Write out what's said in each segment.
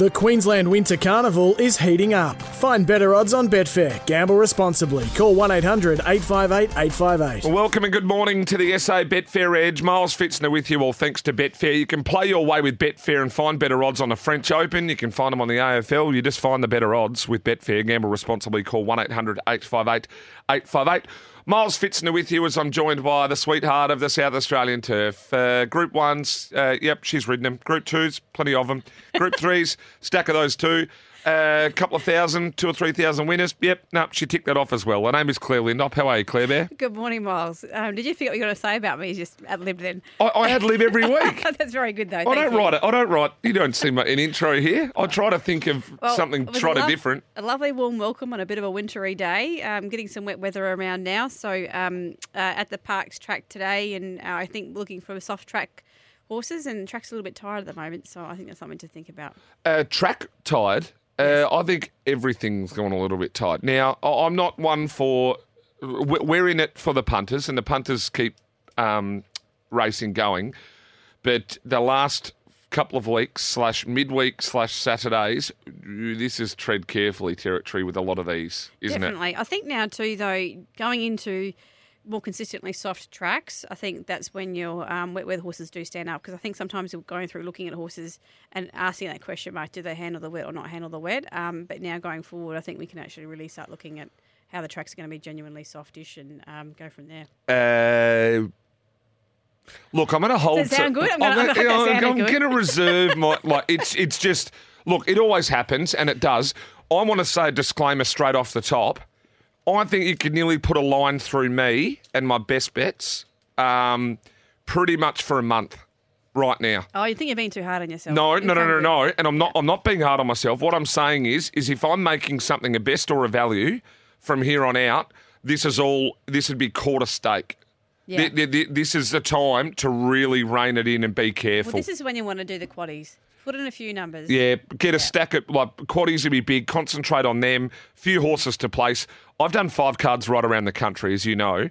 The Queensland Winter Carnival is heating up. Find better odds on Betfair. Gamble responsibly. Call 1 800 858 858. Welcome and good morning to the SA Betfair Edge. Miles Fitzner with you all thanks to Betfair. You can play your way with Betfair and find better odds on the French Open. You can find them on the AFL. You just find the better odds with Betfair. Gamble responsibly. Call 1 800 858 858. Miles Fitzner with you as I'm joined by the sweetheart of the South Australian turf. Uh, group ones, uh, yep, she's ridden them. Group twos, plenty of them. Group threes, stack of those two. A uh, couple of thousand, two or three thousand winners. Yep, no, she ticked that off as well. Her name is Claire Lindop. How are you, Claire Bear? Good morning, Miles. Um, did you forget what you were going to say about me? You just ad libbed then. I, I ad lib every week. That's very good, though. I don't you. write it. I don't write. You don't see my, an intro here. I try to think of Well, something a try to different. A lovely warm welcome on a bit of a wintry day. Um, getting some wet weather around now. So um, uh, at the Parks track today, and uh, I think looking for soft track horses, and track's a little bit tired at the moment. So I think that's something to think about. Uh, track tired. Uh, I think everything's gone a little bit tight. Now, I- I'm not one for. we- We're in it for the punters, and the punters keep um, racing going. But the last couple of weeks slash midweek slash Saturdays, this is tread carefully territory with a lot of these, isn't it? Definitely. I think now too, though, going into more consistently soft tracks, I think that's when your um, wet weather horses do stand up. Because I think sometimes you're going through looking at horses and asking that question mark: Do they handle the wet or not handle the wet? Um, but now going forward, I think we can actually really start looking at how the tracks are going to be genuinely softish and um, go from there. Uh, look, I'm going to hold. Does it sound to- good? I'm gonna- I'm I'm gonna- gonna- I'm good. going to reserve my like. It's it's just look. It always happens, and it does. I want to say a disclaimer straight off the top. I think you could nearly put a line through me and my best bets, um, pretty much for a month, right now. Oh, you think you're being too hard on yourself? No, no, no, no, no. And I'm not. I'm not being hard on myself. What I'm saying is, is if I'm making something a best or a value from here on out, this is all. This would be quarter stake. Yeah. Th- th- th- This is the time to really rein it in and be careful. Well, this is when you want to do the quaddies. Put in a few numbers. yeah, get a stack of like quaddies to be big. Concentrate on them. Few horses to place. I've done five cards right around the country, as you know.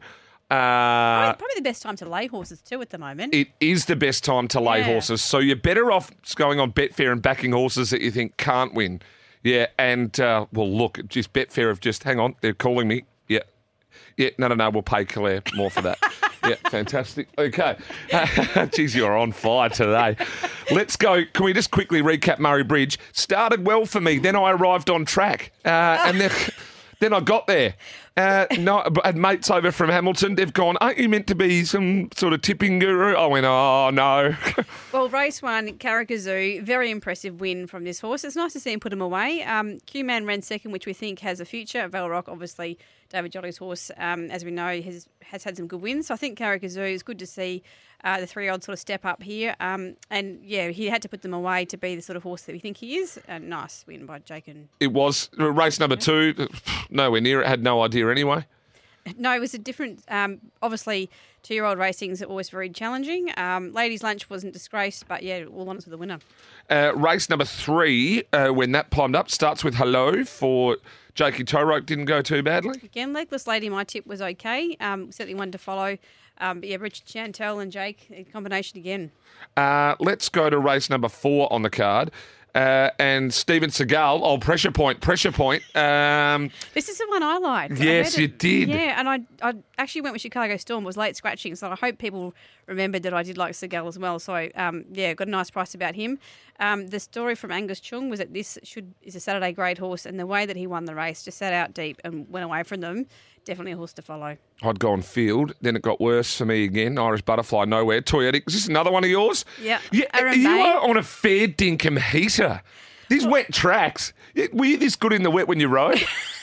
Uh, Probably, probably the best time to lay horses too at the moment. it is the best time to lay Yeah. horses. So you're better off going on Betfair and backing horses that you think can't win. Yeah, and uh, well, look, just Betfair have just hang on, they're calling me. Yeah, yeah, no, no, no, we'll pay Claire more for that. yeah, fantastic. Okay, geez, you're on fire today. Let's go. Can we just quickly recap Murray Bridge? Started well for me, then I arrived on track, uh, and then. Then I got there. Uh, no, but mates over from Hamilton. They've gone, aren't you meant to be some sort of tipping guru? I went, oh, no. Well, race one, Carrickazoo, very impressive win from this horse. It's nice to see him put him away. Um, Q-Man ran second, which we think has a future. Velrock, obviously, David Jolly's horse, um, as we know, has has had some good wins. So I think Carrickazoo is good to see uh, the three-year-old sort of step up here. Um, and, yeah, he had to put them away to be the sort of horse that we think he is. A nice win by Jake and... it was race number two. Nowhere near it. Had no idea anyway. No, it was a different. Um, obviously, two-year-old racing's always very challenging. Um, ladies' lunch wasn't disgraced, but yeah, all honest with the winner. Uh, race number three, uh, when that climbed up, starts with hello for Jakey Toeroek. Didn't go too badly. Again, Legless Lady, my tip was okay. Um, certainly one to follow. Um, but yeah, Richard Chantel and Jake, a combination again. Uh, let's go to race number four on the card. Uh, and Steven Seagal, oh, pressure point, pressure point. Um, This is the one I liked. Yes, read you it- did. Yeah, and I, I actually went with Chicago Storm, was late scratching, so I hope people remembered that I did like Seagal as well. So, um, yeah, got a nice price about him. Um, the story from Angus Chung was that this should is a Saturday grade horse, and the way that he won the race just sat out deep and went away from them. Definitely a horse to follow. I'd gone field. Then it got worse for me again. Irish Butterfly, nowhere. Toyetic. Is this another one of yours? Yeah. yeah Aaron you are on a fair dinkum heater. These wet tracks. Were you this good in the wet when you rode?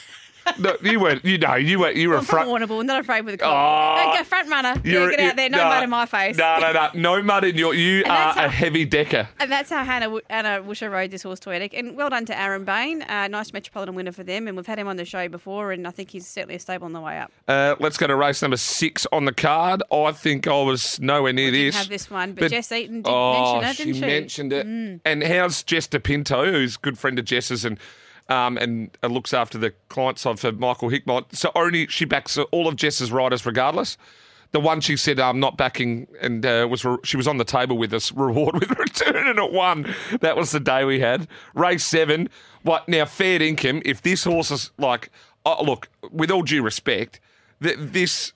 no, you weren't. You know, you were. You were I'm front. from not afraid with a cop. Oh. Go front runner. Yeah, get out there. No nah, mud in my face. No, no, no, no mud in your. You And are that's a heavy decker. And that's how Hannah, Anna Wusher rode this horse to Edic. And well done to Aaron Bain. Uh, nice Metropolitan winner for them. And we've had him on the show before, and I think he's certainly a stable on the way up. Uh, let's go to race number six on the card. I think I was nowhere near Didn't this. have this one, but, Jess Eaton did oh, mention it, didn't she she? mentioned it. Mm. And how's Jess DePinto, who's good friend of Jess's and um, and uh, looks after the client side for Michael Hickmott. So only she backs all of Jess's riders regardless. The one she said I'm not backing and uh, was re- she was on the table with us reward with return and it won. That was the day we had race seven. What now? Fair income. If this horse is like, oh, look, with all due respect, th- this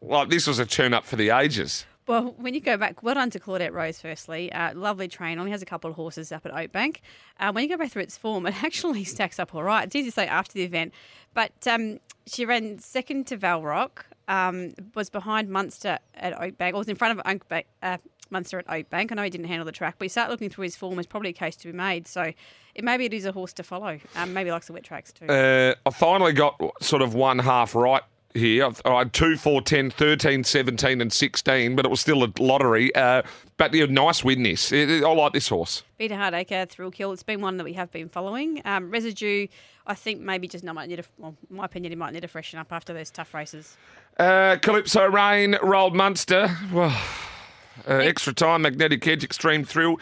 like this was a turn up for the ages. Well, when you go back, well done to Claudette Rose, firstly. Uh, lovely train, only has a couple of horses up at Oakbank. Uh, when you go back through its form, it actually stacks up all right. It's easy to say after the event. But um, she ran second to Valrock, um, was behind Munster at Oakbank, or was in front of Oakbank, uh, Munster at Oakbank. I know he didn't handle the track, but you start looking through his form, there's probably a case to be made. So it, maybe it is a horse to follow. Um, maybe likes the wet tracks too. Uh, I finally got sort of one half right here. I've- had 2, 4, 10, 13, 17, and 16, but it was still a lottery. Uh, but yeah, nice win this. It- it- I like this horse. Peter Hardacre, Thrill Kill. It's been one that we have been following. Um, Residue, I think maybe just not might need a, well, my opinion, he might need to freshen up after those tough races. Uh, Calypso Rain, Rolled Munster. Well, uh, extra time, Magnetic Edge, Extreme Thrill.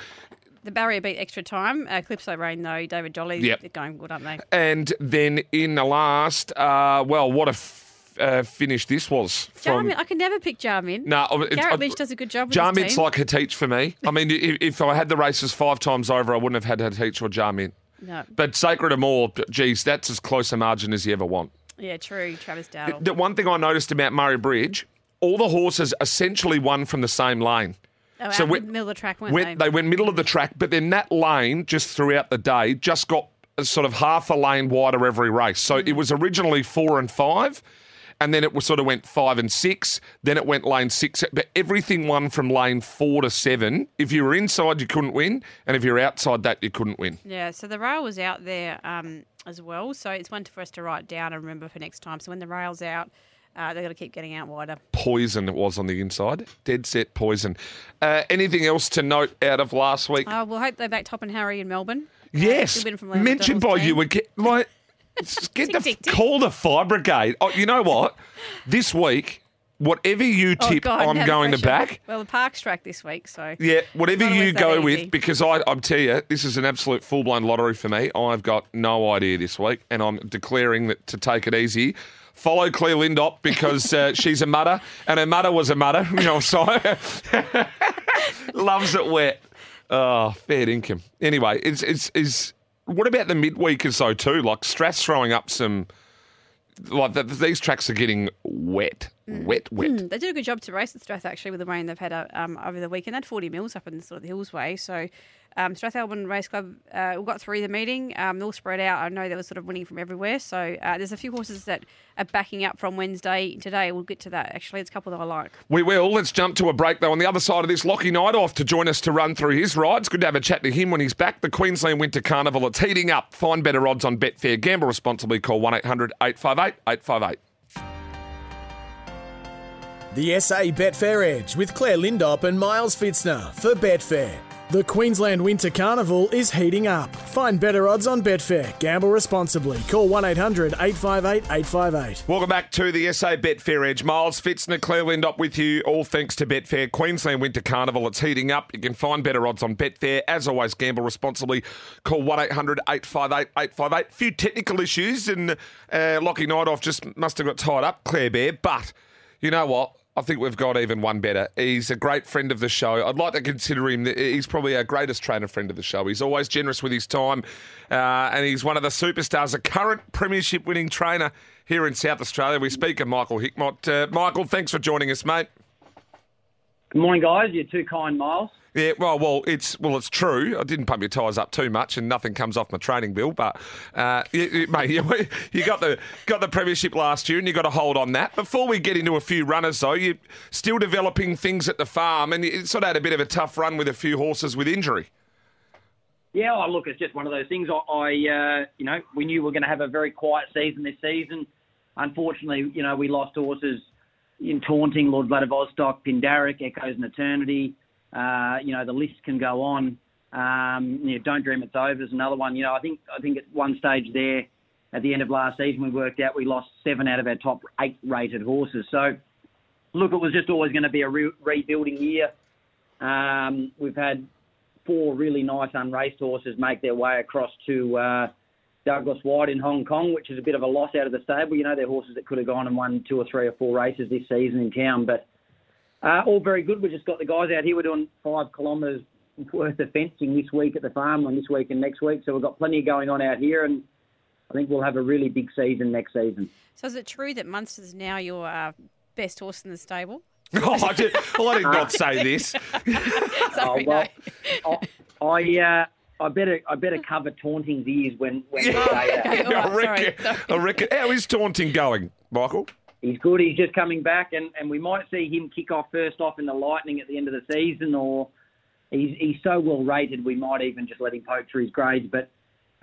The barrier beat extra time. Uh, Calypso Rain, though, David Jolly, Yep. they're going good, aren't they? And then in the last, uh, well, what a f- uh, finish this was. From, Jarmin, I can never pick Jarmin. No, it's- Garrett Lynch does a good job with Jarmin's like Hatich for me. I mean, if, if I had the races five times over, I wouldn't have had Hatich or Jarmin. No. But Sacred Amore, geez, that's as close a margin as you ever want. Yeah, true. Travis Dowdle. The one thing I noticed about Murray Bridge, all the horses essentially won from the same lane. Oh, so out we- middle of the track, Went, they? they went middle of the track, but then that lane just throughout the day just got sort of half a lane wider every race. So Mm. it was originally four and five, and then it was sort of went five and six. Then it went lane six, but everything won from lane four to seven. If you were inside, you couldn't win, and if you're outside that, you couldn't win. Yeah, so the rail was out there um, as well. So it's one for us to write down and remember for next time. So when the rail's out, uh, they've got to keep getting out wider. Poison it was on the inside, dead set poison. Uh, anything else to note out of last week? Uh, we'll hope they back Top and Harry in Melbourne. Uh, Yes, from mentioned by McDonald's you again. Like, get the Tick, tick, call the fire brigade. Oh, you know what? this week, whatever you Oh, tip, God, I'm the going to pressure. back. Well, the park's track this week, so Yeah, whatever Not you that go easy. with, because I, I'm tell you, this is an absolute full blown lottery for me. I've got no idea this week, and I'm declaring that to take it easy. Follow Claire Lindop because uh, she's a mudder, and her mudder was a mudder. You know, so loves it wet. Oh, fair income. Anyway, it's it's is. What about the midweekers though too? Like Strath's throwing up some. Like the, these tracks are getting wet, wet, wet. Mm, they did a good job to race at Strath actually with the rain they've had uh, um, over the weekend. They had 40 mils up in sort of the Hills Way. So um, Strathalbyn Race Club uh, we got through the meeting. Um, they're all spread out. I know they were sort of winning from everywhere. So uh, there's a few horses that are backing up from Wednesday today. We'll get to that actually. It's a couple that I like. We will. Let's jump to a break, though. On the other side of this, Lockie Neindorf to join us to run through his rides. Good to have a chat to him when he's back. The Queensland Winter Carnival, it's heating up. Find better odds on Betfair. Gamble responsibly. Call 1 800 858 858. The SA Betfair Edge with Claire Lindop and Miles Fitzner for Betfair. The Queensland Winter Carnival is heating up. Find better odds on Betfair. Gamble responsibly. Call 1 800 858 858. Welcome back to the SA Betfair Edge. Miles Fitzner, Claire Lindop with you, all thanks to Betfair. Queensland Winter Carnival, it's heating up. You can find better odds on Betfair. As always, gamble responsibly. Call 1 800 858 858. A few technical issues, and uh, Lockie Neindorf just must have got tied up, Claire Bear. But you know what? I think we've got even one better. He's a great friend of the show. I'd like to consider him. He's probably our greatest trainer friend of the show. He's always generous with his time, uh, and he's one of the superstars, a current premiership winning trainer here in South Australia. We speak of Michael Hickmott. Uh, Michael, thanks for joining us, mate. Good morning, guys. You're too kind, Miles. Yeah, well, well, it's well, it's true. I didn't pump your tyres up too much, and nothing comes off my training bill. But, uh, mate, you, got the got the premiership last year, and you got to hold on that. Before we get into a few runners, though, you're still developing things at the farm, and you sort of had a bit of a tough run with a few horses with injury. Yeah, look, it's just one of those things. I, I uh, you know, we knew we were going to have a very quiet season this season. Unfortunately, you know, we lost horses in Taunting, Lord Vladivostok, Pindaric, Echoes in Eternity. Uh, you know, the list can go on. Um, you know, Don't Dream It's Over is another one. You know, I think I think at one stage there, at the end of last season, we worked out we lost seven out of our top eight rated horses. So, look, it was just always going to be a re- rebuilding year. Um, we've had four really nice unraced horses make their way across to uh, Douglas Whyte in Hong Kong, which is a bit of a loss out of the stable. You know, they're horses that could have gone and won two or three or four races this season in town, but uh, all very good. We just got the guys out here. We're doing five kilometres worth of fencing this week at the farm and this week and next week. So we've got plenty going on out here, and I think we'll have a really big season next season. So is it true that Munster's now your uh, best horse in the stable? Oh, I did, well, I did not say this. Sorry, well, no. I I, uh, I better I better cover Taunting's ears when when we say that. Okay, I right, sorry, sorry. I reckon. How is Taunting going, Michael? He's good. He's just coming back, and, and we might see him kick off first off in the Lightning at the end of the season, or he's he's so well rated we might even just let him poke through his grades. But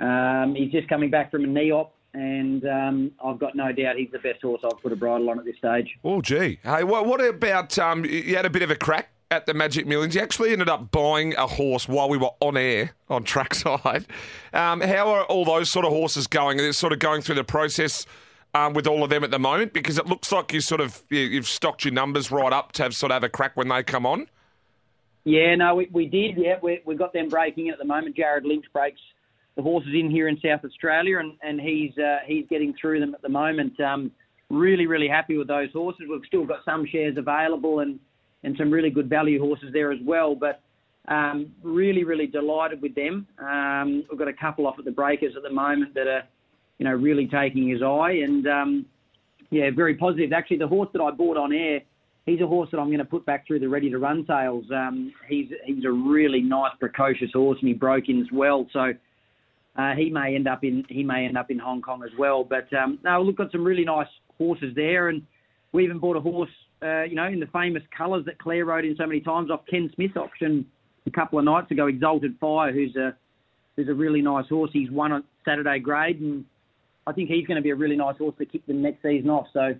um, he's just coming back from a knee op, and um, I've got no doubt he's the best horse I've put a bridle on at this stage. Oh, gee. Hey, what, what about um, you had a bit of a crack at the Magic Millions. You actually ended up buying a horse while we were on air on trackside. Um, how are all those sort of horses going? Are they sort of going through the process um, with all of them at the moment? Because it looks like you sort of you, you've stocked your numbers right up to have sort of have a crack when they come on. Yeah, no, we, we did. Yeah, we, we've got them breaking at the moment. Jared Lynch breaks the horses in here in South Australia, and, and he's uh, he's getting through them at the moment. Um, really, really happy with those horses. We've still got some shares available and, and some really good value horses there as well. But um, really, really delighted with them. Um, we've got a couple off at the breakers at the moment that are, you know, really taking his eye, and um, yeah, very positive. Actually, the horse that I bought on air, he's a horse that I'm going to put back through the ready to run sales. Um, he's he's a really nice, precocious horse, and he broke in as well. So uh, he may end up in he may end up in Hong Kong as well. But um, no, we've got some really nice horses there, and we even bought a horse, uh, you know, in the famous colours that Claire rode in so many times off Ken Smith auction a couple of nights ago. Exalted Fire, who's a who's a really nice horse. He's won on Saturday grade, and I think he's going to be a really nice horse to kick the next season off. So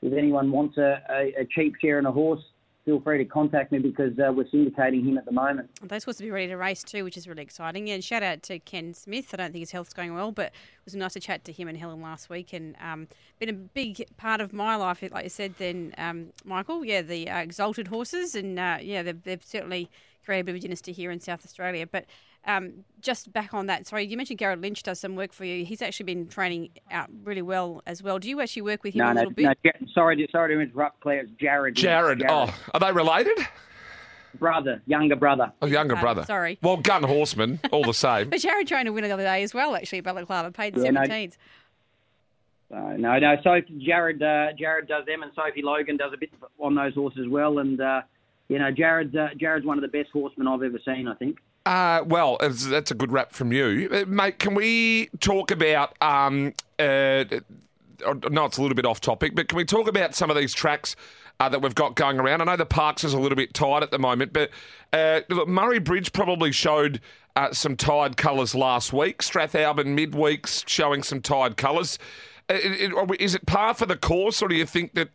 if anyone wants a, a, a cheap share in a horse, feel free to contact me because uh, we're syndicating him at the moment. Those horses will be ready to race too, which is really exciting. And shout out to Ken Smith. I don't think his health's going well, but it was nice to chat to him and Helen last week, and um, been a big part of my life, like you said. Then um, Michael, yeah, the uh, exalted horses, and uh, yeah, they've, they've certainly created a bit of a dynasty here in South Australia. But um, just back on that, sorry, you mentioned Garrett Lynch does some work for you. He's actually been training out really well as well. Do you actually work with him No, a no, little bit? no. Ja- Sorry, to, sorry to interrupt, Claire. It's Jared. Jared, oh, are they related? brother, younger brother. Oh, younger Uh, brother. sorry. Well, gun horseman, all the same. But Jared trained to win the other day as well, actually, at Balaclava. Paid the Yeah, no. 17s. Uh, no, no. Sophie, Jared, uh, Jared does them, and Sophie Logan does a bit on those horses as well. And uh, you know, Jared's uh, Jared's one of the best horsemen I've ever seen. I think. Uh, well, that's a good rap from you, Uh, mate. Can we talk about? Um, uh, no, it's a little bit off topic, but can we talk about some of these tracks uh, that we've got going around? I know the parks is a little bit tight at the moment, but uh, look, Murray Bridge probably showed uh, some tired colours last week. Strathalbyn midweeks showing some tired colours. Uh, it- it- Is it par for the course, or do you think that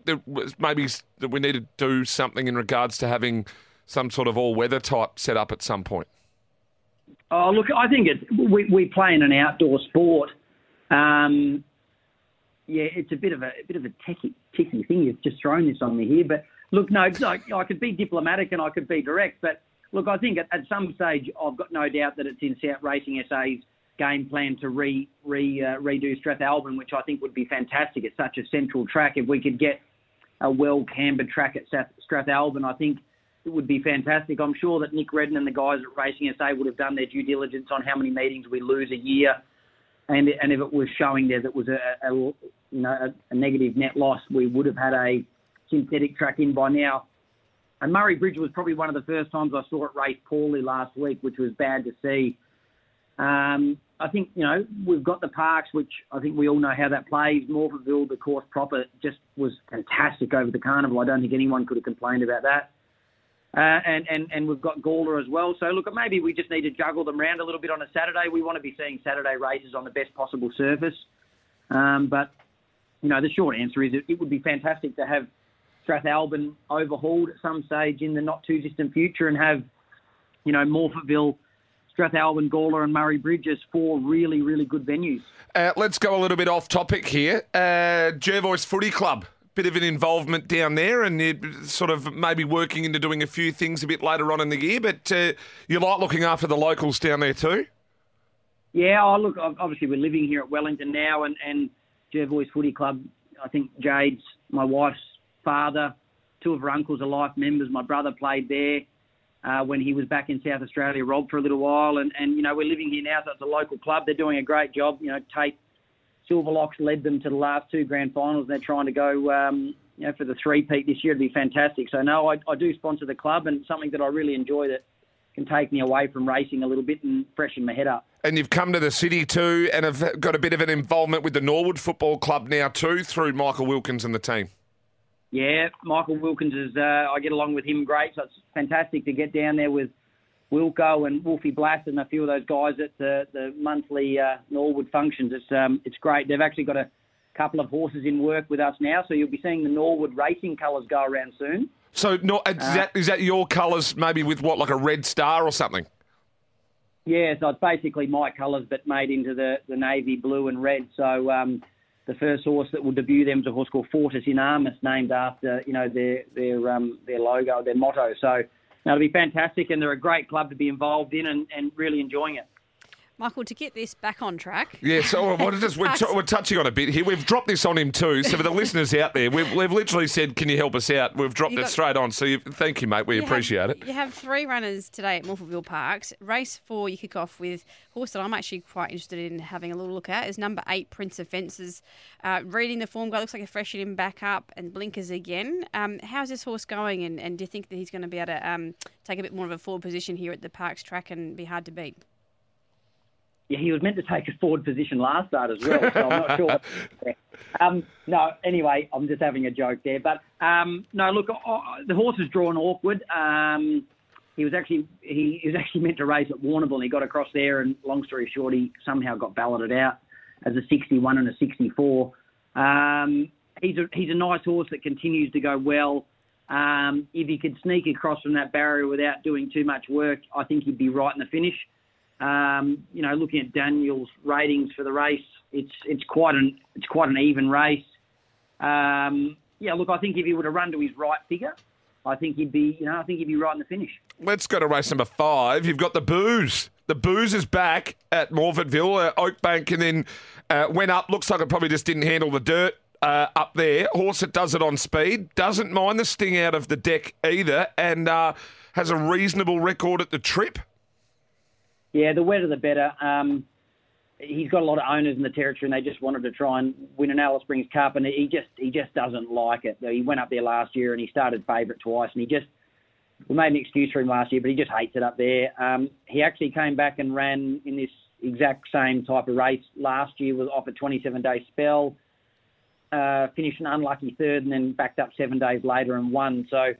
maybe that we need to do something in regards to having some sort of all-weather type set up at some point? Oh, look, I think it. We, we play in an outdoor sport. Um, yeah, it's a bit of a, a bit of a ticky thing. You've just thrown this on me here, but look, no, I, I could be diplomatic and I could be direct, but look, I think at, at some stage I've got no doubt that it's in South Racing SA's game plan to re, re uh, redo Strathalbyn, which I think would be fantastic. It's such a central track. If we could get a well cambered track at Strath- Strathalbyn, I think it would be fantastic. I'm sure that Nick Redden and the guys at Racing SA would have done their due diligence on how many meetings we lose a year, and and if it was showing there that was a, a you know a, a negative net loss, we would have had a synthetic track in by now. And Murray Bridge was probably one of the first times I saw it race poorly last week, which was bad to see. Um, I think you know we've got the parks, which I think we all know how that plays. Morphettville, the course proper, just was fantastic over the carnival. I don't think anyone could have complained about that. Uh, and, and, and we've got Gawler as well. So, look, maybe we just need to juggle them around a little bit on a Saturday. We want to be seeing Saturday races on the best possible surface. Um, but, you know, the short answer is it, it would be fantastic to have Strathalbyn overhauled at some stage in the not too distant future and have, you know, Morphettville, Strathalbyn, Gawler, and Murray Bridge as four really, really good venues. Uh, let's go a little bit off topic here. Uh, Jervois Footy Club, bit of an involvement down there, and you're sort of maybe working into doing a few things a bit later on in the year. But uh, you like looking after the locals down there too. Yeah, oh, look, obviously we're living here at Wellington now, and and Jervois Footy Club. I think Jade's my wife's father. Two of her uncles are life members. My brother played there uh, when he was back in South Australia, Rob, for a little while. And, and, you know, we're living here now, so it's a local club. They're doing a great job. You know, Tate Silverlocks led them to the last two grand finals. And they're trying to go, um, you know, for the three-peat this year. It'd be fantastic. So, no, I, I do sponsor the club and something that I really enjoy that can take me away from racing a little bit and freshen my head up. And you've come to the city too and have got a bit of an involvement with the Norwood Football Club now too through Michael Wilkins and the team. Yeah, Michael Wilkins is. Uh, I get along with him great, so it's fantastic to get down there with Wilco and Wolfie Blass and a few of those guys at the, the monthly uh, Norwood functions. It's um, it's great. They've actually got a couple of horses in work with us now, so you'll be seeing the Norwood racing colours go around soon. So, no, is, uh, that, is that your colours, maybe with what, like a red star or something? Yeah, so it's basically my colours, but made into the, the navy blue and red. So um, the first horse that will debut them is a horse called Fortis in Armis, named after you know their their um, their logo, their motto. So it'll be fantastic, and they're a great club to be involved in, and, and really enjoying it. Michael, to get this back on track. Yeah, so we're, just, we're, t- we're, touching on a bit here. We've dropped this on him too. So for the listeners out there, we've, we've literally said, "Can you help us out?" We've dropped you it straight on. So you, thank you, mate. We appreciate have, it. You have three runners today at Morphettville Parks. Race four, you kick off with horse that I'm actually quite interested in having a little look at is number eight, Prince of Fences. Uh, reading the form guide, looks like a freshen him back up and blinkers again. Um, how's this horse going? And, and do you think that he's going to be able to um, take a bit more of a forward position here at the Parks track and be hard to beat? Yeah, he was meant to take a forward position last start as well, so I'm not sure. Um, no, anyway, I'm just having a joke there. But um, no, look, uh, the horse is drawn awkward. Um, he was actually he, he, was actually meant to race at Warrnambool, and he got across there. And long story short, he somehow got balloted out as a 61 and a 64. Um, he's a he's a nice horse that continues to go well. Um, if he could sneak across from that barrier without doing too much work, I think he'd be right in the finish. Um, you know, looking at Daniel's ratings for the race, it's it's quite an it's quite an even race. Um, yeah, look, I think if he would have run to his right figure, I think he'd be, you know, I think he'd be right in the finish. Let's go to race number five. You've got the booze. The booze is back at Morphettville, uh, Oakbank, and then uh, went up. Looks like it probably just didn't handle the dirt uh, up there. Horse that does it on speed, doesn't mind the sting out of the deck either, and uh, has a reasonable record at the trip. Yeah, the wetter the better. Um, he's got a lot of owners in the territory, and they just wanted to try and win an Alice Springs Cup, and he just he just doesn't like it. He went up there last year and he started favourite twice, and he just we made an excuse for him last year, but he just hates it up there. Um, he actually came back and ran in this exact same type of race last year, was off a 27 day spell, uh, finished an unlucky third, and then backed up seven days later and won. So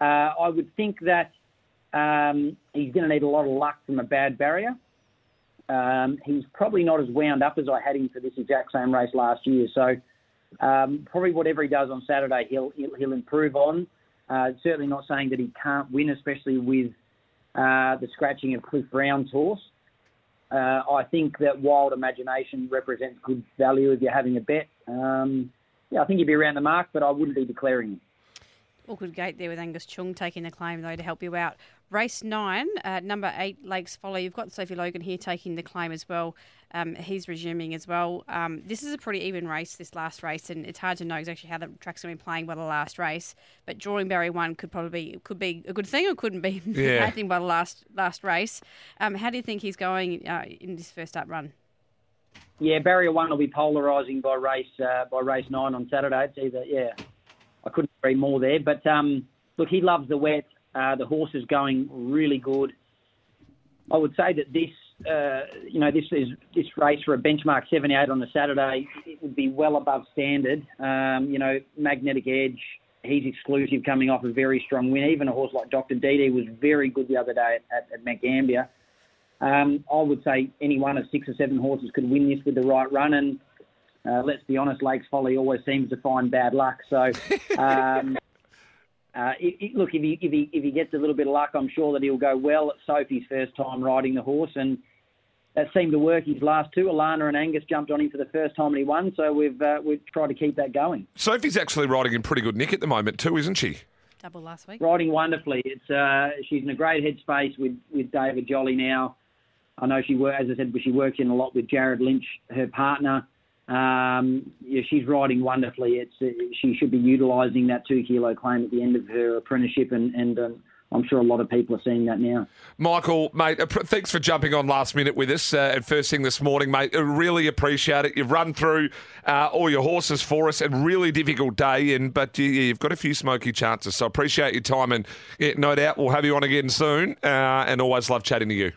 uh, I would think that um, he's going to need a lot of luck from a bad barrier. Um, he's probably not as wound up as I had him for this exact same race last year. So um, probably whatever he does on Saturday, he'll he'll, he'll improve on. Uh, certainly not saying that he can't win, especially with uh, the scratching of Cliff Brown's horse. Uh, I think that Wild Imagination represents good value if you're having a bet. Um, yeah, I think he'd be around the mark, but I wouldn't be declaring him. Awkward gate there with Angus Chung taking the claim, though, to help you out. Race nine, uh, number eight, Lakes Folly. You've got Sophie Logan here taking the claim as well. Um, he's resuming as well. Um, this is a pretty even race, this last race, and it's hard to know exactly how the track's going to be playing by the last race. But drawing barrier one could probably be, could be a good thing or couldn't be yeah. bad thing by the last last race. Um, how do you think he's going uh, in this first up run? Yeah, barrier one will be polarising by race uh, by race nine on Saturday. It's either yeah, I couldn't agree more there. But um, look, he loves the wet. Uh, the horse is going really good. I would say that this, uh, you know, this is this race for a benchmark 78 on the Saturday. It would be well above standard. Um, you know, magnetic edge, he's exclusive coming off a very strong win. Even a horse like Dr. Didi was very good the other day at, at, Mount Um, I would say any one of six or seven horses could win this with the right run. And uh, let's be honest, Lakes Folly always seems to find bad luck. So, um, uh, it, it, look, if he, if, he, if he gets a little bit of luck, I'm sure that he'll go well at Sophie's first time riding the horse. And that seemed to work his last two. Alana and Angus jumped on him for the first time and he won. So we've, uh, we've tried to keep that going. Sophie's actually riding in pretty good nick at the moment, too, isn't she? Double last week. Riding wonderfully. It's uh, she's in a great headspace with, with David Jolly now. I know she works, as I said, she works in a lot with Jared Lynch, her partner. Um, yeah, she's riding wonderfully. It's uh, she should be utilising that two kilo claim at the end of her apprenticeship, and and um, I'm sure a lot of people are seeing that now. Michael, mate, thanks for jumping on last minute with us uh, at first thing this morning, mate. I really appreciate it. You've run through uh, all your horses for us. A really difficult day, and but you, have got a few smoky chances. So I appreciate your time, and yeah, no doubt we'll have you on again soon. Uh, and always love chatting to you.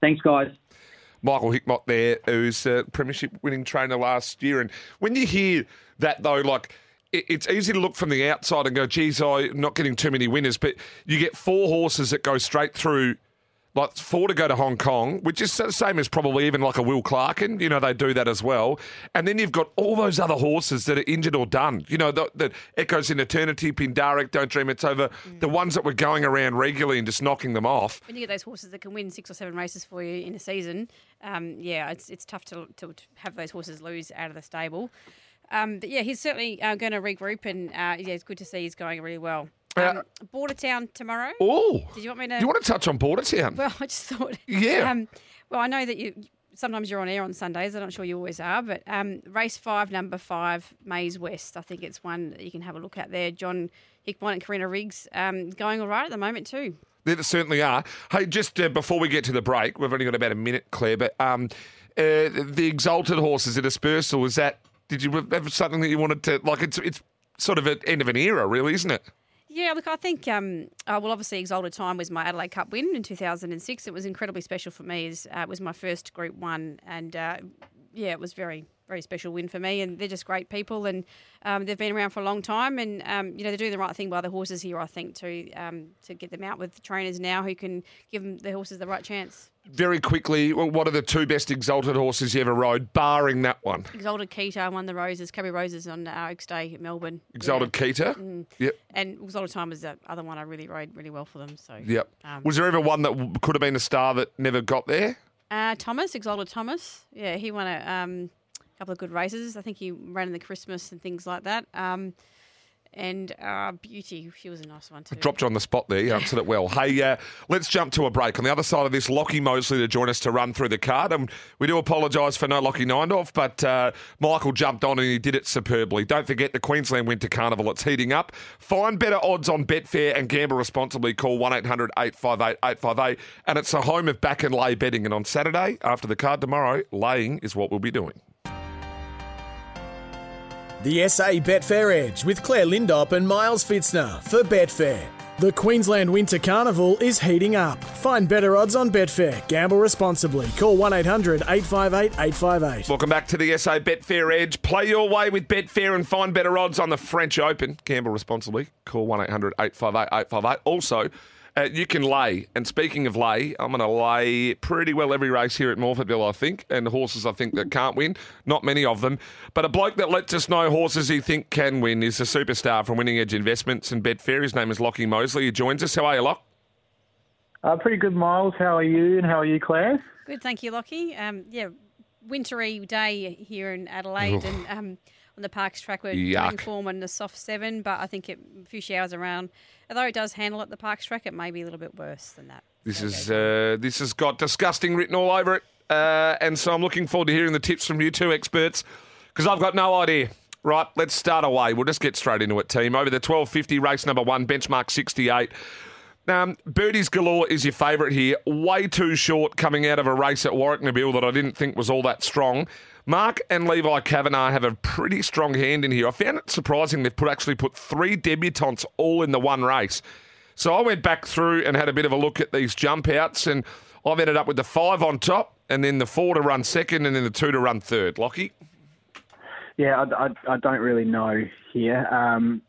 Thanks, guys. Michael Hickmott there, who's a premiership winning trainer last year. And when you hear that, though, like it's easy to look from the outside and go, geez, I'm not getting too many winners. But you get four horses that go straight through like four to go to Hong Kong, which is the same as probably even like a Will Clarkin. You know, they do that as well. And then you've got all those other horses that are injured or done. You know, that Echoes in Eternity, Pindaric, Don't Dream It's Over, mm. the ones that were going around regularly and just knocking them off. When you get those horses that can win six or seven races for you in a season, um, yeah, it's it's tough to, to, to have those horses lose out of the stable. Um, but yeah, he's certainly uh, going to regroup, and uh, yeah, it's good to see he's going really well. Um, Bordertown tomorrow. Oh, did you want me to? Do you want to touch on Bordertown? Well, I just thought. Yeah. Um, well, I know that you sometimes you're on air on Sundays. I'm not sure you always are, but um, race five, number five, Maze West. I think it's one that you can have a look at there. John Hickman and Karina Riggs um, going all right at the moment too. They certainly are. Hey, just uh, before we get to the break, we've only got about a minute, Claire. But um, uh, the Exalted Horses at Dispersal is that? Did you have something that you wanted to like? It's it's sort of an end of an era, really, isn't it? Yeah, look, I think, um, uh, well, obviously, Exalted Time was my Adelaide Cup win in 2006. It was incredibly special for me. As, uh, it was my first Group One, and uh, yeah, it was very, very special win for me. And they're just great people, and um, they've been around for a long time. And um, you know, they're doing the right thing by the horses here, I think, to um, to get them out with trainers now who can give them the horses the right chance very quickly, what are the two best exalted horses you ever rode, barring that one? Exalted Keita won the Roses, Cabby Roses on uh, Oaks Day at Melbourne. Exalted yeah. Keita? Mm. Yep. And Exalted Time was the other one I really rode really well for them. So. Yep. Um, was there ever one that could have been a star that never got there? Uh, Thomas, Exalted Thomas. Yeah, he won a um, couple of good races. I think he ran in the Christmas and things like that. Um, and uh, Beauty, she was a nice one too. Dropped you on the spot there. You answered it well. Hey, uh, let's jump to a break. On the other side of this, Lockie Mosley to join us to run through the card. And we do apologise for no Lockie Neindorf, but uh, Michael jumped on and he did it superbly. Don't forget the Queensland Winter Carnival. It's heating up. Find better odds on Betfair and gamble responsibly. Call 1 800 858 858. And it's a home of back and lay betting. And on Saturday, after the card tomorrow, laying is what we'll be doing. The SA Betfair Edge with Claire Lindop and Miles Fitzner for Betfair. The Queensland Winter Carnival is heating up. Find better odds on Betfair. Gamble responsibly. Call 1 800 858 858. Welcome back to the SA Betfair Edge. Play your way with Betfair and find better odds on the French Open. Gamble responsibly. Call 1 800 858 858. Also, uh, you can lay. And speaking of lay, I'm going to lay pretty well every race here at Morphettville, I think. And horses I think that can't win. Not many of them. But a bloke that lets us know horses he think can win is a superstar from Winning Edge Investments and Betfair. His name is Lockie Mosley. He joins us. How are you, Lock? Uh, pretty good, Miles. How are you? And how are you, Claire? Good, thank you, Lockie. Um, yeah, wintry day here in Adelaide. and um, on the Parks track. We're Yuck. form on the soft seven, but I think it, a few showers around. Although it does handle at the Parks track, it may be a little bit worse than that. This is uh, this has got disgusting written all over it, uh, and so I'm looking forward to hearing the tips from you two experts because I've got no idea. Right, let's start away. We'll just get straight into it, team. Over the 1250 race number one, benchmark 68. Um, Birdies Galore is your favourite here. Way too short coming out of a race at Warrnambool that I didn't think was all that strong. Mark and Levi Kavanagh have a pretty strong hand in here. I found it surprising they've put actually put three debutantes all in the one race. So I went back through and had a bit of a look at these jump outs, and I've ended up with the five on top, and then the four to run second, and then the two to run third. Lockie? Yeah, I, I, I don't really know here. Um,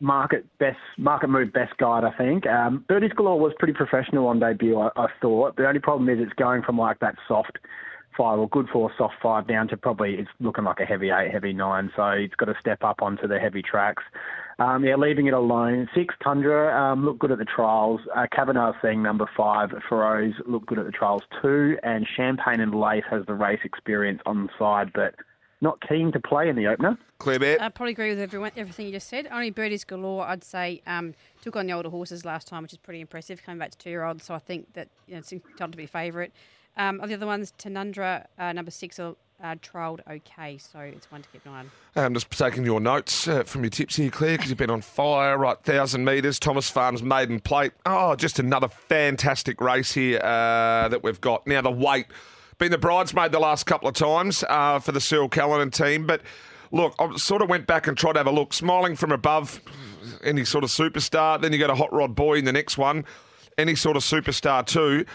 market best market move best guide, I think. Um, Birdies Galore was pretty professional on debut, I, I thought. The only problem is it's going from like that soft five or good four, soft five down to probably it's looking like a heavy eight, heavy nine. So it's got to step up onto the heavy tracks. Um, yeah, leaving it alone. Six Tundra um, looked good at the trials. Uh, Kavanagh seeing number five. Feroz looked good at the trials too. And Champagne and Lace has the race experience on the side, but not keen to play in the opener. Claire Bear. I probably agree with everyone, everything you just said. Only birdies galore, I'd say. Um, took on the older horses last time, which is pretty impressive, coming back to two year olds. So I think that you know, it's entitled to be a favourite. Um, of the other ones, Tanundra, uh, number six, are uh, trialled okay, so it's one to keep an eye on. I'm just taking your notes uh, from your tips here, Claire, because you've been on fire. Right, 1,000 metres, Thomas Farms maiden plate. Oh, just another fantastic race here uh, that we've got. Now, the weight, been the bridesmaid the last couple of times uh, for the Cyril Callanan team, but look, I sort of went back and tried to have a look. Smiling from above, any sort of superstar. Then you got a hot rod boy in the next one, any sort of superstar too.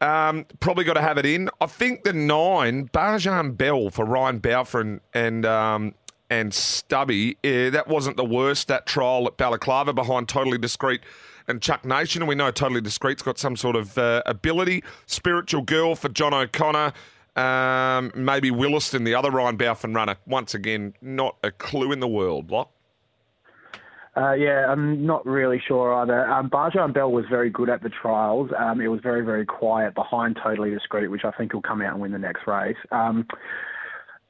Um, probably got to have it in. I think the nine, Barjan Bell for Ryan Balfour and um, and Stubby, eh, that wasn't the worst, that trial at Balaclava behind Totally Discreet and Chuck Nation. And we know Totally Discreet's got some sort of uh, ability. Spiritual Girl for John O'Connor. Um, maybe Williston, the other Ryan Balfour runner. Once again, not a clue in the world. What? Uh, yeah, I'm not really sure either. Um, Barjan Bell was very good at the trials. Um, it was very, very quiet behind Totally Discreet, which I think will come out and win the next race. Um,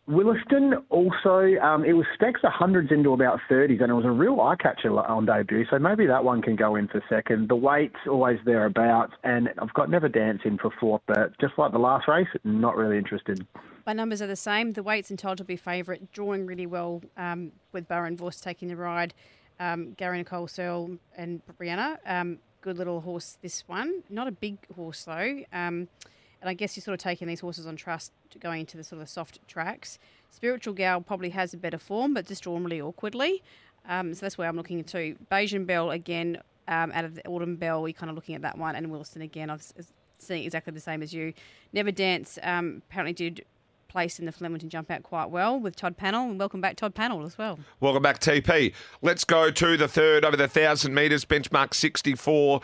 Williston also, um, it was specs of hundreds into about 30s, and it was a real eye catcher on debut. So maybe that one can go in for second. The weight's always thereabouts, and I've got Never Dance in for fourth, but just like the last race, not really interested. My numbers are the same. The weight's entitled to be favourite, drawing really well um, with Baron Voss taking the ride um, Gary Nicole Searle and Brianna. Um, good little horse, this one. Not a big horse, though. And I guess you're sort of taking these horses on trust going into the sort of soft tracks. Spiritual Gal probably has a better form, but just drawn really awkwardly. Um, so that's where I'm looking into. Bayesian Bell, again, um, out of the Autumn Bell, we're kind of looking at that one. And Wilson, again, I've seen exactly the same as you. Never Dance um, apparently did place in the Flemington jump out quite well with Todd Pannell. And welcome back, Todd Pannell, as well. Welcome back, TP. Let's go to the third over the 1,000 metres, benchmark 64.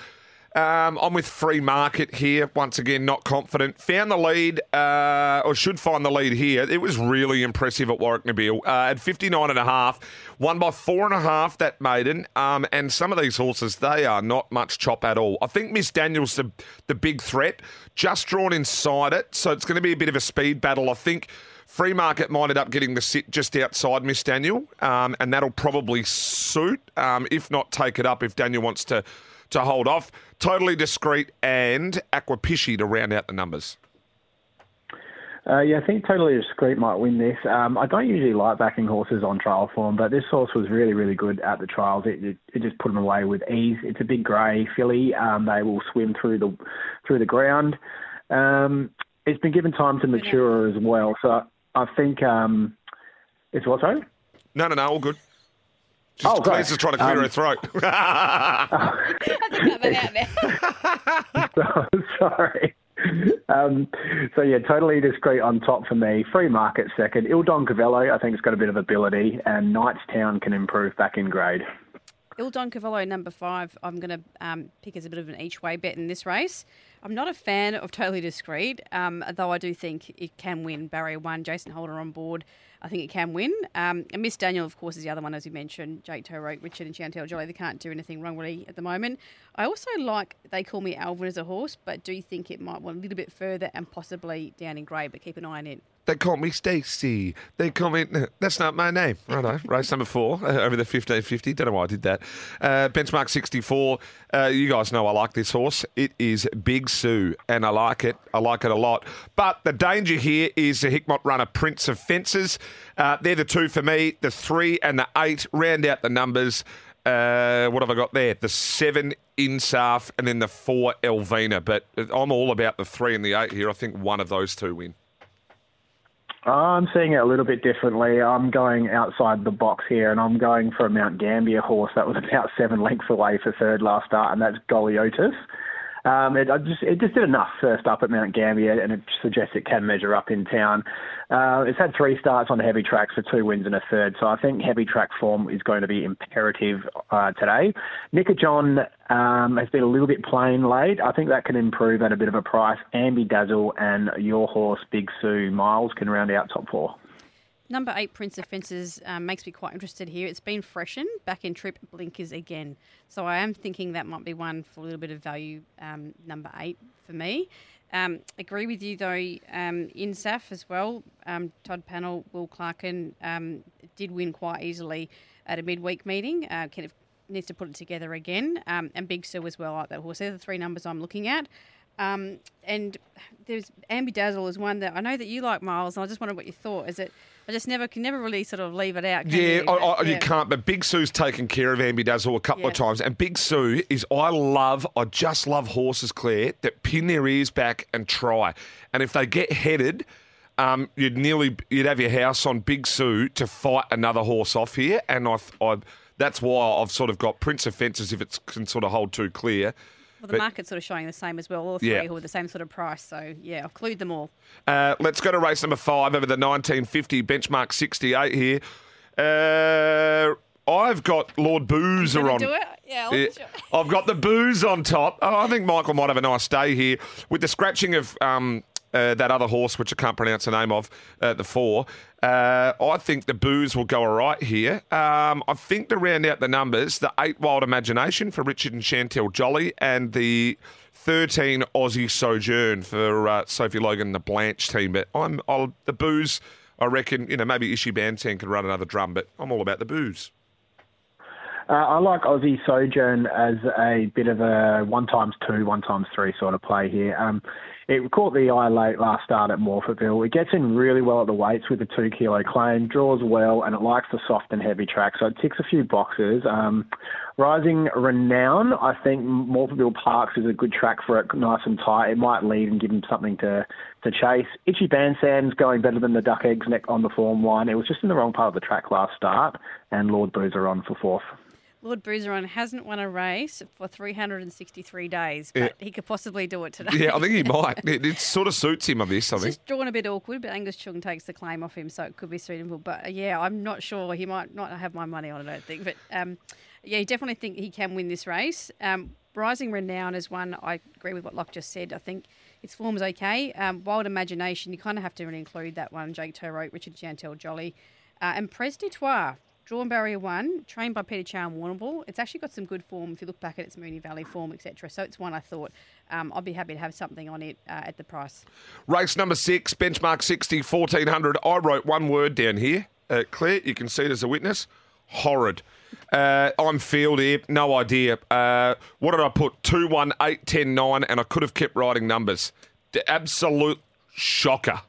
Um, I'm with Free Market here. Once again, not confident. Found the lead, uh, or should find the lead here. It was really impressive at Warrnambool. Uh, at 59 and a half, won by four and a half that maiden. Um, and some of these horses, they are not much chop at all. I think Miss Daniels the the big threat, just drawn inside it, so it's going to be a bit of a speed battle. I think. Free market might end up getting the sit just outside Miss Daniel, um, and that'll probably suit. Um, if not, take it up if Daniel wants to to hold off. Totally discreet and Aquapisci to round out the numbers. Uh, yeah, I think Totally Discreet might win this. Um, I don't usually like backing horses on trial form, but this horse was really, really good at the trials. It, it, it just put them away with ease. It's a big grey filly. Um, they will swim through the through the ground. Um, it's been given time to mature as well, so I think um, it's what sorry. No, no, no, all good. Just, oh, great. just trying to clear um, her throat. Sorry. Um, so yeah, totally discreet on top for me. Free market second. Il Don Cavallo, I think, has got a bit of ability, and Knightstown can improve back in grade. Il Don Cavallo, number five, I'm going to um, pick as a bit of an each way bet in this race. I'm not a fan of Totally Discreet, um, though I do think it can win barrier one. Jason Holder on board. I think it can win. Um, and Miss Daniel, of course, is the other one, as you mentioned. Jake Toro, Richard, and Chantel Jolly. They can't do anything wrong really at the moment. I also like they call me Alvin as a horse, but do think it might want a little bit further and possibly down in grey. But keep an eye on it. They call me Stacey. They call me. That's not my name. Righto. Race number four uh, over the 1550. Don't know why I did that. Uh, benchmark 64. Uh, you guys know I like this horse. It is Big Sue, and I like it. I like it a lot. But the danger here is the Hickmott runner, Prince of Fences. Uh, they're the two for me. The three and the eight round out the numbers. Uh, what have I got there? The seven Insaf and then the four Elvina. But I'm all about the three and the eight here. I think one of those two win. I'm seeing it a little bit differently. I'm going outside the box here, and I'm going for a Mount Gambier horse that was about seven lengths away for third last start, and that's Goliotis. Um, it, just, it just did enough first up at Mount Gambier, and it suggests it can measure up in town. Uh, it's had three starts on heavy tracks for two wins and a third, so I think heavy track form is going to be imperative uh, today. Nika John um, has been a little bit plain late. I think that can improve at a bit of a price. Ambi Dazzle and your horse Big Sue Miles can round out top four. Number eight, Prince of Fences, um, makes me quite interested here. It's been freshened back in trip blinkers again. So I am thinking that might be one for a little bit of value, um, number eight for me. Um, agree with you though, um, in SAF as well. Um, Todd Pannell, Will Clarkin um, did win quite easily at a midweek meeting. Uh, of needs to put it together again. Um, and Big Sue as well, like that horse. They're the three numbers I'm looking at. Um, and there's Ambi Dazzle is one that I know that you like, Miles, and I just wondered what you thought. Is it? I just never can never really sort of leave it out. Yeah, you? I, I, Yeah. you can't. But Big Sue's taken care of Ambi Dazzle a couple of times, and Big Sue is. I love. I just love horses, Claire, that pin their ears back and try. And if they get headed, um, you'd nearly you'd have your house on Big Sue to fight another horse off here. And I, I that's why I've sort of got Prince of Fences if it can sort of hold too clear. Well, the but- market's sort of showing the same as well. All three Yeah. who are the same sort of price. So yeah, I'll include them all. Uh, let's go to race number five over the 1950 benchmark 68 here. Uh, I've got Lord Boozer on. do it? Yeah, I'll Yeah. I've got the booze on top. Oh, I think Michael might have a nice day here with the scratching of um, uh, that other horse, which I can't pronounce the name of, uh, the four. Uh, I think the booze will go all right here. Um, I think to round out the numbers, the eight Wild Imagination for Richard and Chantel Jolly, and the 13 Aussie Sojourn for uh, Sophie Logan the Blanche team. But I'm I'll, the booze. I reckon you know maybe Ishi Bantan could run another drum, but I'm all about the booze. Uh, I like Aussie Sojourn as a bit of a one times two, one times three sort of play here. Um, it caught the eye late last start at Morphettville. It gets in really well at the weights with the two kilo claim, draws well, and it likes the soft and heavy track, so it ticks a few boxes. Um, Rising Renown, I think Morphettville Parks is a good track for it, nice and tight. It might lead and give him something to, to chase. Itchy Bandsam's going better than the Duck Eggs neck on the form line. It was just in the wrong part of the track last start, and Lord Boozer on for fourth. Lord Bruiseron hasn't won a race for 363 days, but Yeah. he could possibly do it today. Yeah, I think he might. It, it sort of suits him, I this, I It's just drawn a bit awkward, but Angus Chung takes the claim off him, so it could be suitable. But uh, yeah, I'm not sure. He might not have my money on it, I don't think. But um, yeah, I definitely think he can win this race. Um, Rising Renown is one I agree with what Locke just said. I think its form is okay. Um, Wild Imagination, you kind of have to really include that one. Jake Toeroek, Richard Chantel Jolly, uh, and Pres du Trois. Drawn Barrier One, trained by Peter Chow and Warrnambool. It's actually got some good form if you look back at its Moonee Valley form, etc. So it's one I thought um, I'd be happy to have something on it uh, at the price. Race number six, benchmark 60, 1400. I wrote one word down here. Uh, Claire, you can see it as a witness. Horrid. Uh, I'm field here, no idea. Uh, what did I put? 2, 1, 8, 10, 9, and I could have kept writing numbers. The absolute shocker.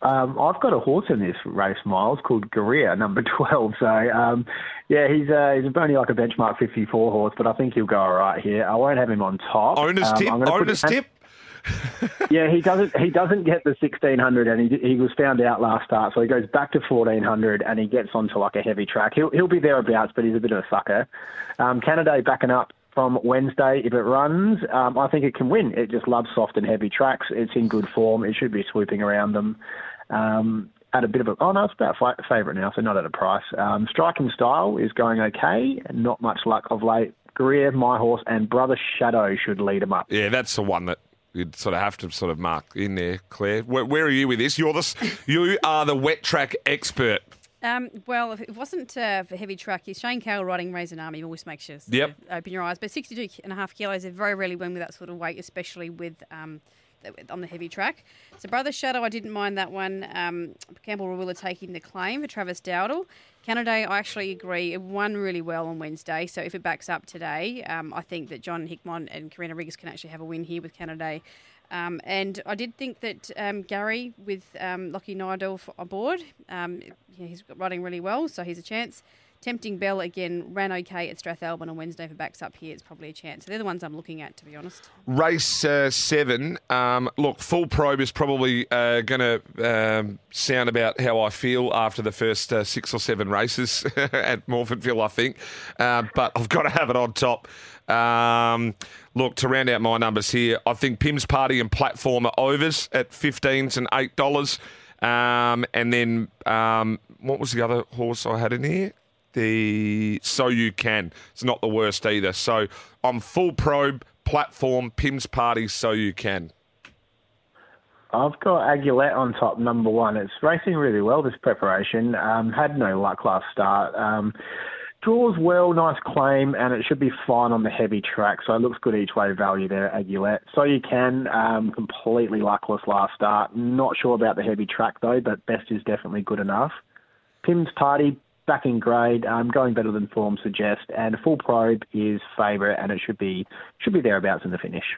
Um, I've got a horse in this race, Miles, called Guerrilla, number 12. So, um, yeah, he's, uh, he's only like a benchmark 54 horse, but I think he'll go all right here. I won't have him on top. Owner's Um, tip, owner's tip. yeah, he doesn't. He doesn't get the sixteen hundred, and he he was found out last start, so he goes back to fourteen hundred, and he gets onto like a heavy track. He'll he'll be thereabouts, but he's a bit of a sucker. Um, Canada backing up from Wednesday if it runs. Um, I think it can win. It just loves soft and heavy tracks. It's in good form. It should be swooping around them. Um, at a bit of a oh no, it's about fi- favourite now, so not at a price. Um, striking style is going okay, not much luck of late. Greer, my horse, and Brother Shadow should lead him up. Yeah, that's the one that you'd sort of have to sort of mark in there, Claire. Where, where are you with this? You're the you are the wet track expert. Um, well, if it wasn't uh, for heavy track, is Shane Carroll riding Raisin Army always makes you Yep. open your eyes. But 62 and a half kilos, they very rarely win with that sort of weight, especially with um, the- on the heavy track. So Brother Shadow, I didn't mind that one. Um, Campbell Rawiller taking the claim for Travis Dowdle. Canada, I actually agree, it won really well on Wednesday. So if it backs up today, um, I think that John Hickmon and Karina Riggs can actually have a win here with Canada. Um, and I did think that um, Gary with um, Lockie Neindorf on board, um, he's riding really well, so he's a chance. Tempting Bell again ran okay at Strathalbyn on Wednesday. It backs up here, it's probably a chance. So they're the ones I'm looking at, to be honest. Race uh, seven. Um, look, full probe is probably uh, going to um, sound about how I feel after the first uh, six or seven races at Morphettville, I think. Uh, but I've got to have it on top. Um, look, to round out my numbers here, I think Pim's Party and Platform are overs at 15s and $8. Um, and then um, what was the other horse I had in here? The So You Can. It's not the worst either. So I'm full probe, platform, Pim's Party, So You Can. I've got Aguilette on top, number one. It's racing really well this preparation. Um, had no luck last start. Um, draws well, nice claim, and it should be fine on the heavy track. So it looks good each way value there, Aguilette. So you can um, completely luckless last start. Not sure about the heavy track though, but best is definitely good enough. Pim's Party back in grade, um, going better than form suggests, and a full probe is favourite, and it should be should be thereabouts in the finish.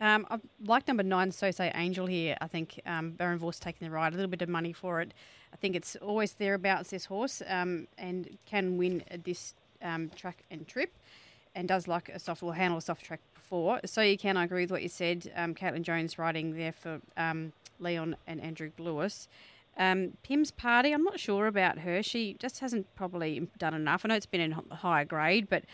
Um, I like number nine, So Say Angel here. I think um, Baron Vorst taking the ride, a little bit of money for it. I think it's always thereabouts this horse, um, and can win this um, track and trip, and does like a soft, will handle a soft track before. So you can, I agree with what you said. Um, Caitlin Jones riding there for um, Leon and Andrew Lewis. Um, Pim's party, I'm not sure about her. She just hasn't probably done enough. I know it's been in higher grade, but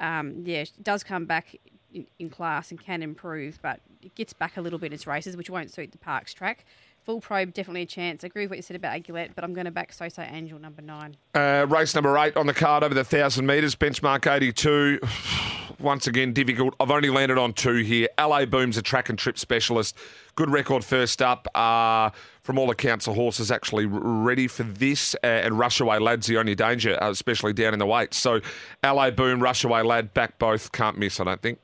um, yeah, she does come back in, in, class and can improve, but it gets back a little bit in its races, which won't suit the Parks track. Full probe, definitely a chance. I agree with what you said about Aguilette, but I'm going to back So So Angel number nine. Uh, race number eight on the card over the 1,000 metres, benchmark 82. Once again, difficult. I've only landed on two here. LA Boom's a track and trip specialist. Good record first up. Uh, from all accounts, the horse is actually ready for this. Uh, and Rushaway Lad's the only danger, uh, especially down in the weight. So LA Boom, Rushaway Lad, back both. Can't miss, I don't think.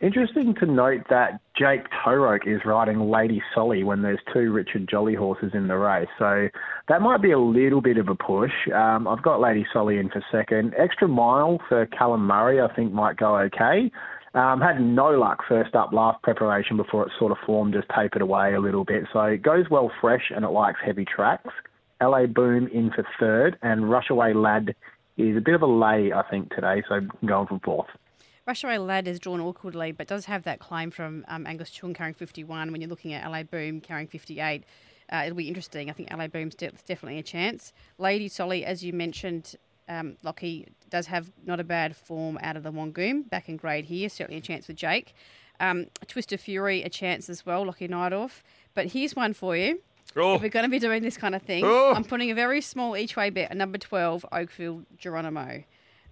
Interesting to note that Jake Toeroek is riding Lady Solly when there's two Richard Jolly horses in the race. So that might be a little bit of a push. Um, I've got Lady Solly in for second. Extra mile for Callum Murray, I think, might go okay. Um, had no luck first up last preparation before it sort of formed, just tapered away a little bit. So it goes well fresh and it likes heavy tracks. LA Boom in for third, and Rushaway Lad is a bit of a lay, I think, today. So going from fourth. Rushaway Lad is drawn awkwardly, but does have that claim from um, Angus Chung carrying 51 when you're looking at LA Boom carrying 58. Uh, it'll be interesting. I think LA Boom's de- definitely a chance. Lady Solly, as you mentioned, um, Lockie does have not a bad form out of the Wangoom, back in grade here. Certainly a chance for Jake. Um, Twist of Fury, a chance as well, Lockie Neindorf. But here's one for you. Oh. If we're going to be doing this kind of thing, oh. I'm putting a very small each way bet, a number 12, Oakfield Geronimo.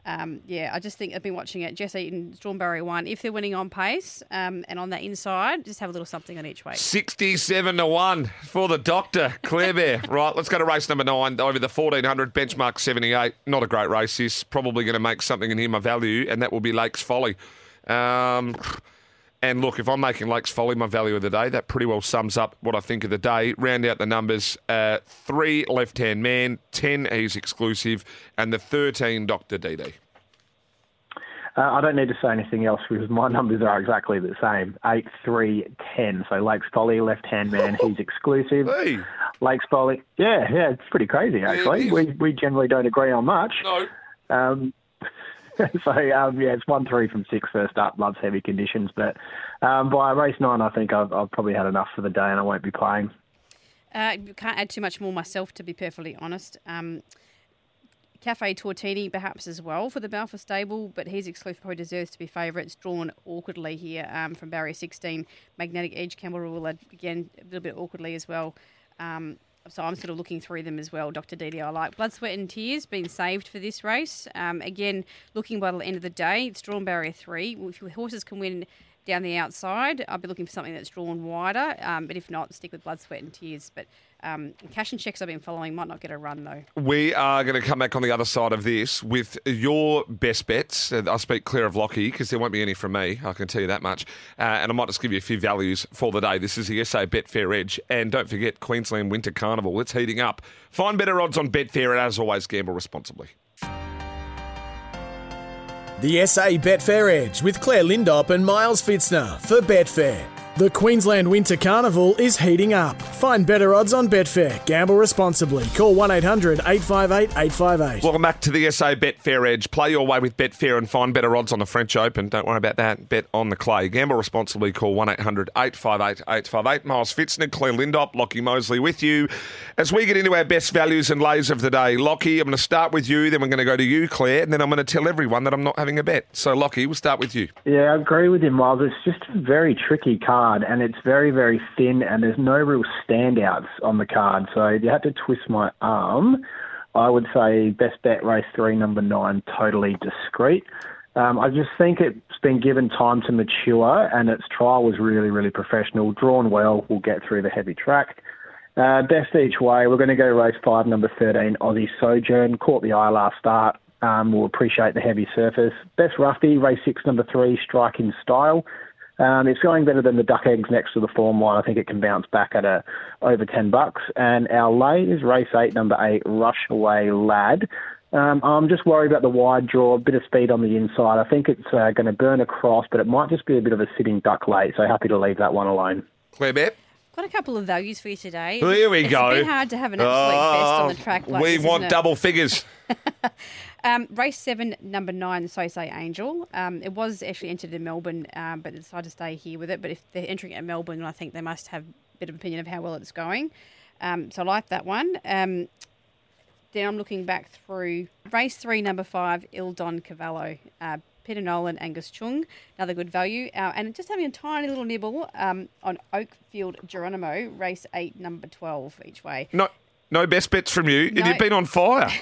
Um, yeah, I just think I've been watching it. Jess Eaton, Stormberry one. If they're winning on pace um, and on that inside, just have a little something on each way. 67 to 1 for the doctor, Claire Bear. right, let's go to race number nine over the 1400, benchmark 78. Not a great race. He's probably going to make something in him a value, and that will be Lakes Folly. Um, and look, if I'm making Lakes Folly my value of the day, that pretty well sums up what I think of the day. Round out the numbers uh, three left hand man, 10 he's exclusive, and the 13 Dr. DD. Uh, I don't need to say anything else because my numbers are exactly the same. 8, 3, 10. So Lakes Folly, left hand man, he's exclusive. Hey. Lakes Folly, yeah, yeah, it's pretty crazy actually. Yeah, we, we generally don't agree on much. No. Um, so um, yeah, it's one three from six first up. Loves heavy conditions, but um, by race nine, I think I've, I've, probably had enough for the day, and I won't be playing. Uh, can't add too much more myself, to be perfectly honest. Um, Cafe Tortini, perhaps as well for the Balfour stable, but he's exclusive, probably deserves to be favourites. Drawn awkwardly here um, from barrier 16. Magnetic Edge, Campbell Rule, again, a little bit awkwardly as well. Um, so I'm sort of looking through them as well. Dr. Didi, I like Blood, Sweat and Tears being saved for this race. Um, again, looking by the end of the day, it's drawn barrier three. If your horses can win down the outside, I'll be looking for something that's drawn wider. Um, but if not, stick with Blood, Sweat and Tears. But um, cash and checks I've been following might not get a run though. We are going to come back on the other side of this with your best bets. Uh, I'll speak clear of Lockie because there won't be any from me. I can tell you that much. Uh, and I might just give you a few values for the day. This is the SA Betfair Edge. And don't forget Queensland Winter Carnival. It's heating up. Find better odds on Betfair and as always, gamble responsibly. The SA Betfair Edge with Claire Lindop and Miles Fitzner for Betfair. The Queensland Winter Carnival is heating up. Find better odds on Betfair. Gamble responsibly. Call 1 800 858 858. Welcome back to the SA Betfair Edge. Play your way with Betfair and find better odds on the French Open. Don't worry about that. Bet on the clay. Gamble responsibly. Call 1 800 858 858. Miles Fitzner, Claire Lindop, Lockie Mosley with you as we get into our best values and lays of the day. Lockie, I'm going to start with you, then we're going to go to you, Claire, and then I'm going to tell everyone that I'm not having a bet. So, Lockie, we'll start with you. Yeah, I agree with you, Miles. It's just a very tricky card, and it's very, very thin, and there's no real standouts on the card. So if you had to twist my arm, I would say best bet race three, number nine, totally discreet. Um, I just think it's been given time to mature, and its trial was really, really professional, drawn well. We'll get through the heavy track. Uh, best each way. We're going to go race five, number 13, Aussie Sojourn. Caught the eye last start. Um, we'll appreciate the heavy surface. Best roughie, race six, number three, Striking Style. Um, it's going better than the duck eggs next to the form line. I think it can bounce back at a over ten bucks. And our lay is race eight, number eight, Rush Away Lad. Um, I'm just worried about the wide draw, a bit of speed on the inside. I think it's uh, going to burn across, but it might just be a bit of a sitting duck late. So happy to leave that one alone. Claire Bet? Got a couple of values for you today. Here we it's go. It's a bit hard to have an absolute best on the track. Like we this, want isn't it? double figures. Um, race seven, number nine, So Say Angel. Um, it was actually entered in Melbourne, um, but they decided to stay here with it. But if they're entering it in Melbourne, I think they must have a bit of opinion of how well it's going. Um, so I like that one. Um, then I'm looking back through race three, number five, Il Don Cavallo. Uh, Peter Nolan, Angus Chung, another good value. Uh, and just having a tiny little nibble um, on Oakfield Geronimo, race eight, number 12 each way. No, no best bets from you, and No. you've been on fire.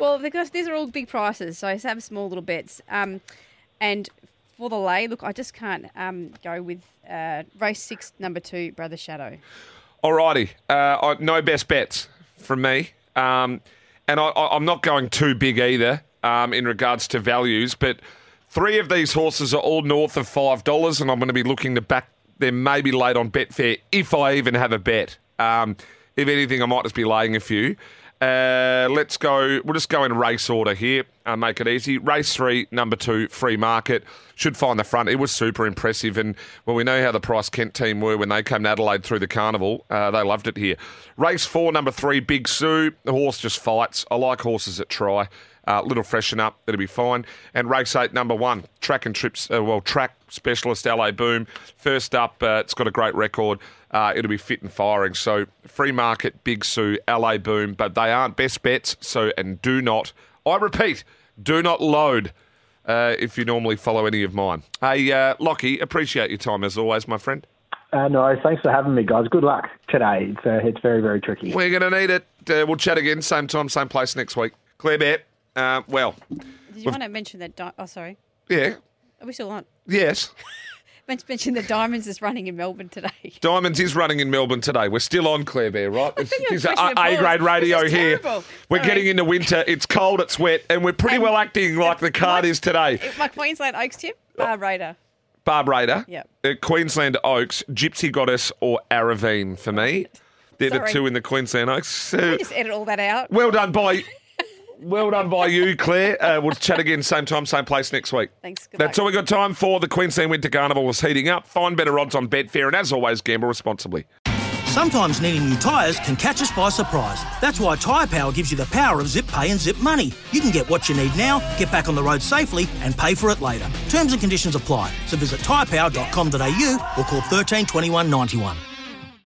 Well, because these are all big prices, so I have small little bets. Um, and for the lay, look, I just can't um, go with uh, race six, number two, Brother Shadow. Alrighty, uh, no best bets from me, um, and I, I, I'm not going too big either um, in regards to values. But three of these horses are all north of five dollars, and I'm going to be looking to back them maybe late on Betfair if I even have a bet. Um, if anything, I might just be laying a few. Uh, let's go. We'll just go in race order here. Uh, make it easy. Race three, number two, free market. Should find the front. It was super impressive. And well, we know how the Price Kent team were when they came to Adelaide through the carnival. Uh, they loved it here. Race four, number three, Big Sue. The horse just fights. I like horses that try. Uh, little freshen up, it'll be fine. And race eight, number one, track and trips, uh, well, track specialist LA Boom. First up, uh, it's got a great record. Uh, it'll be fit and firing. So free market, Big Sue, LA Boom, but they aren't best bets. So and do not, I repeat, do not load uh, if you normally follow any of mine. Hey, uh, Lockie, appreciate your time as always, my friend. Uh, no, thanks for having me, guys. Good luck today. It's, uh, it's very, very tricky. We're going to need it. Uh, we'll chat again, same time, same place next week. Clear Bet, uh, well, Did you want to mention that? Di- oh, sorry. yeah, Are we still on? yes. Men- Mention that Diamonds is running in Melbourne today. Diamonds is running in Melbourne today. We're still on Claire Bear, right? It's, think it's a A grade radio This is here. terrible. We're Sorry. getting into winter. It's cold, it's wet, and we're pretty well acting like the card is today. My Queensland Oaks tip, Bar Raider. Barb Raider, Yep. uh, Queensland Oaks, Gypsy Goddess, or Aravine for me. They're the Sorry. two in the Queensland Oaks. Uh, Just edit all that out. well done by. Well done by you, Claire. Uh, we'll chat again same time, same place next week. Thanks. Good That's luck. all we got time for. The Queensland Winter Carnival is heating up. Find better odds on Betfair, and as always, gamble responsibly. Sometimes needing new tyres can catch us by surprise. That's why Tyre Power gives you the power of zip pay and zip money. You can get what you need now, get back on the road safely, and pay for it later. Terms and conditions apply. So visit tyrepower.com.au or call 13 21 91.